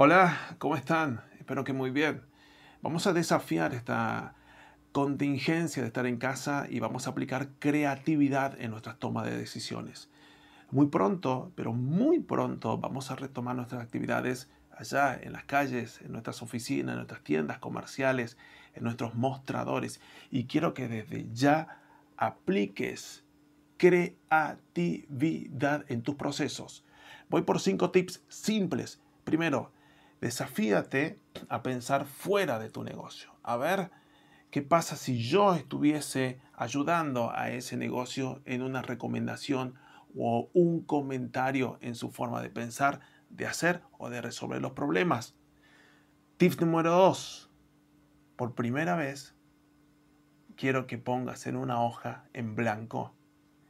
Hola, ¿cómo están? Espero que muy bien. Vamos a desafiar esta contingencia de estar en casa y vamos a aplicar creatividad en nuestras tomas de decisiones. Muy pronto, pero muy pronto, vamos a retomar nuestras actividades allá en las calles, en nuestras oficinas, en nuestras tiendas comerciales, en nuestros mostradores. Y quiero que desde ya apliques creatividad en tus procesos. Voy por cinco tips simples. Primero, Desafíate a pensar fuera de tu negocio. A ver qué pasa si yo estuviese ayudando a ese negocio en una recomendación o un comentario en su forma de pensar, de hacer o de resolver los problemas. Tip número dos. Por primera vez, quiero que pongas en una hoja en blanco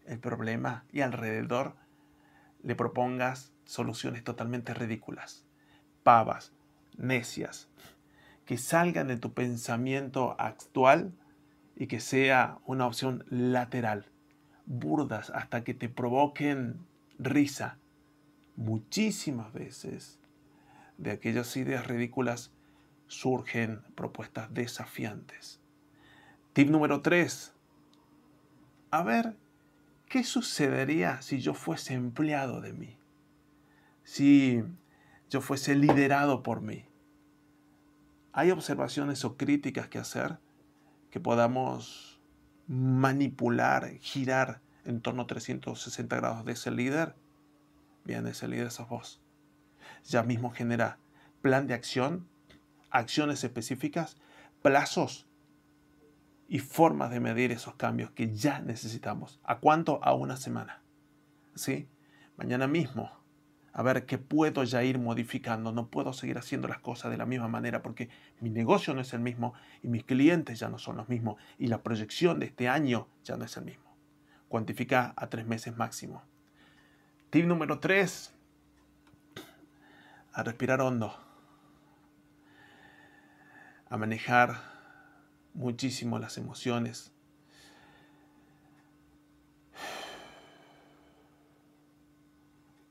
el problema y alrededor le propongas soluciones totalmente ridículas pavas, necias, que salgan de tu pensamiento actual y que sea una opción lateral, burdas hasta que te provoquen risa. Muchísimas veces de aquellas ideas ridículas surgen propuestas desafiantes. Tip número 3. A ver, ¿qué sucedería si yo fuese empleado de mí? Si yo fuese liderado por mí. Hay observaciones o críticas que hacer que podamos manipular, girar en torno a 360 grados de ese líder. Bien, ese líder sos vos. Ya mismo genera plan de acción, acciones específicas, plazos y formas de medir esos cambios que ya necesitamos. ¿A cuánto? A una semana. ¿Sí? Mañana mismo a ver qué puedo ya ir modificando. No puedo seguir haciendo las cosas de la misma manera porque mi negocio no es el mismo y mis clientes ya no son los mismos y la proyección de este año ya no es el mismo. Cuantifica a tres meses máximo. Tip número tres. A respirar hondo. A manejar muchísimo las emociones.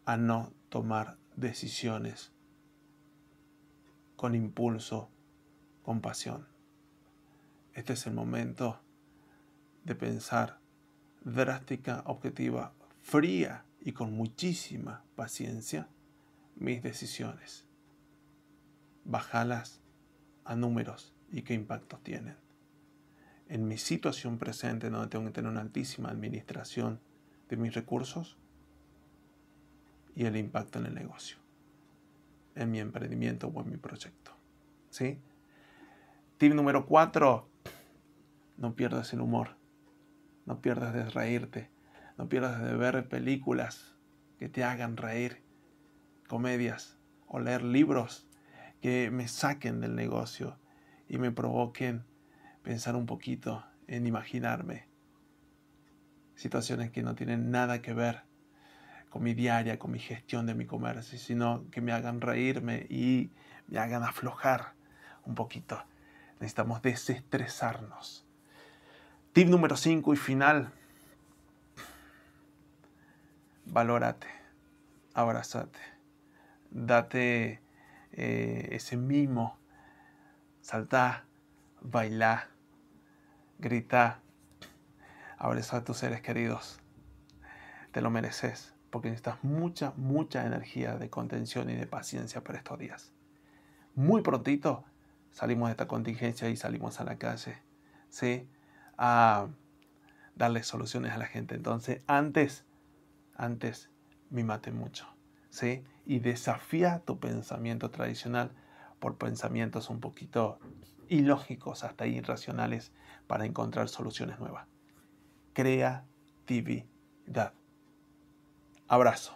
A no tomar decisiones con impulso, con pasión. Este es el momento de pensar drástica, objetiva, fría y con muchísima paciencia mis decisiones. Bajalas a números y qué impactos tienen. En mi situación presente, donde tengo que tener una altísima administración de mis recursos, y el impacto en el negocio, en mi emprendimiento o en mi proyecto. ¿Sí? Tip número cuatro, no pierdas el humor, no pierdas de reírte, no pierdas de ver películas que te hagan reír, comedias o leer libros que me saquen del negocio y me provoquen pensar un poquito en imaginarme situaciones que no tienen nada que ver mi diaria, con mi gestión de mi comercio, sino que me hagan reírme y me hagan aflojar un poquito. Necesitamos desestresarnos. Tip número 5 y final. Valórate, abrazate, date eh, ese mimo, saltá, bailá, grita, abraza a tus seres queridos. Te lo mereces porque necesitas mucha, mucha energía de contención y de paciencia para estos días. Muy prontito salimos de esta contingencia y salimos a la calle, ¿sí? A darle soluciones a la gente. Entonces, antes, antes, mate mucho, ¿sí? Y desafía tu pensamiento tradicional por pensamientos un poquito ilógicos, hasta irracionales, para encontrar soluciones nuevas. Creatividad. Abrazo.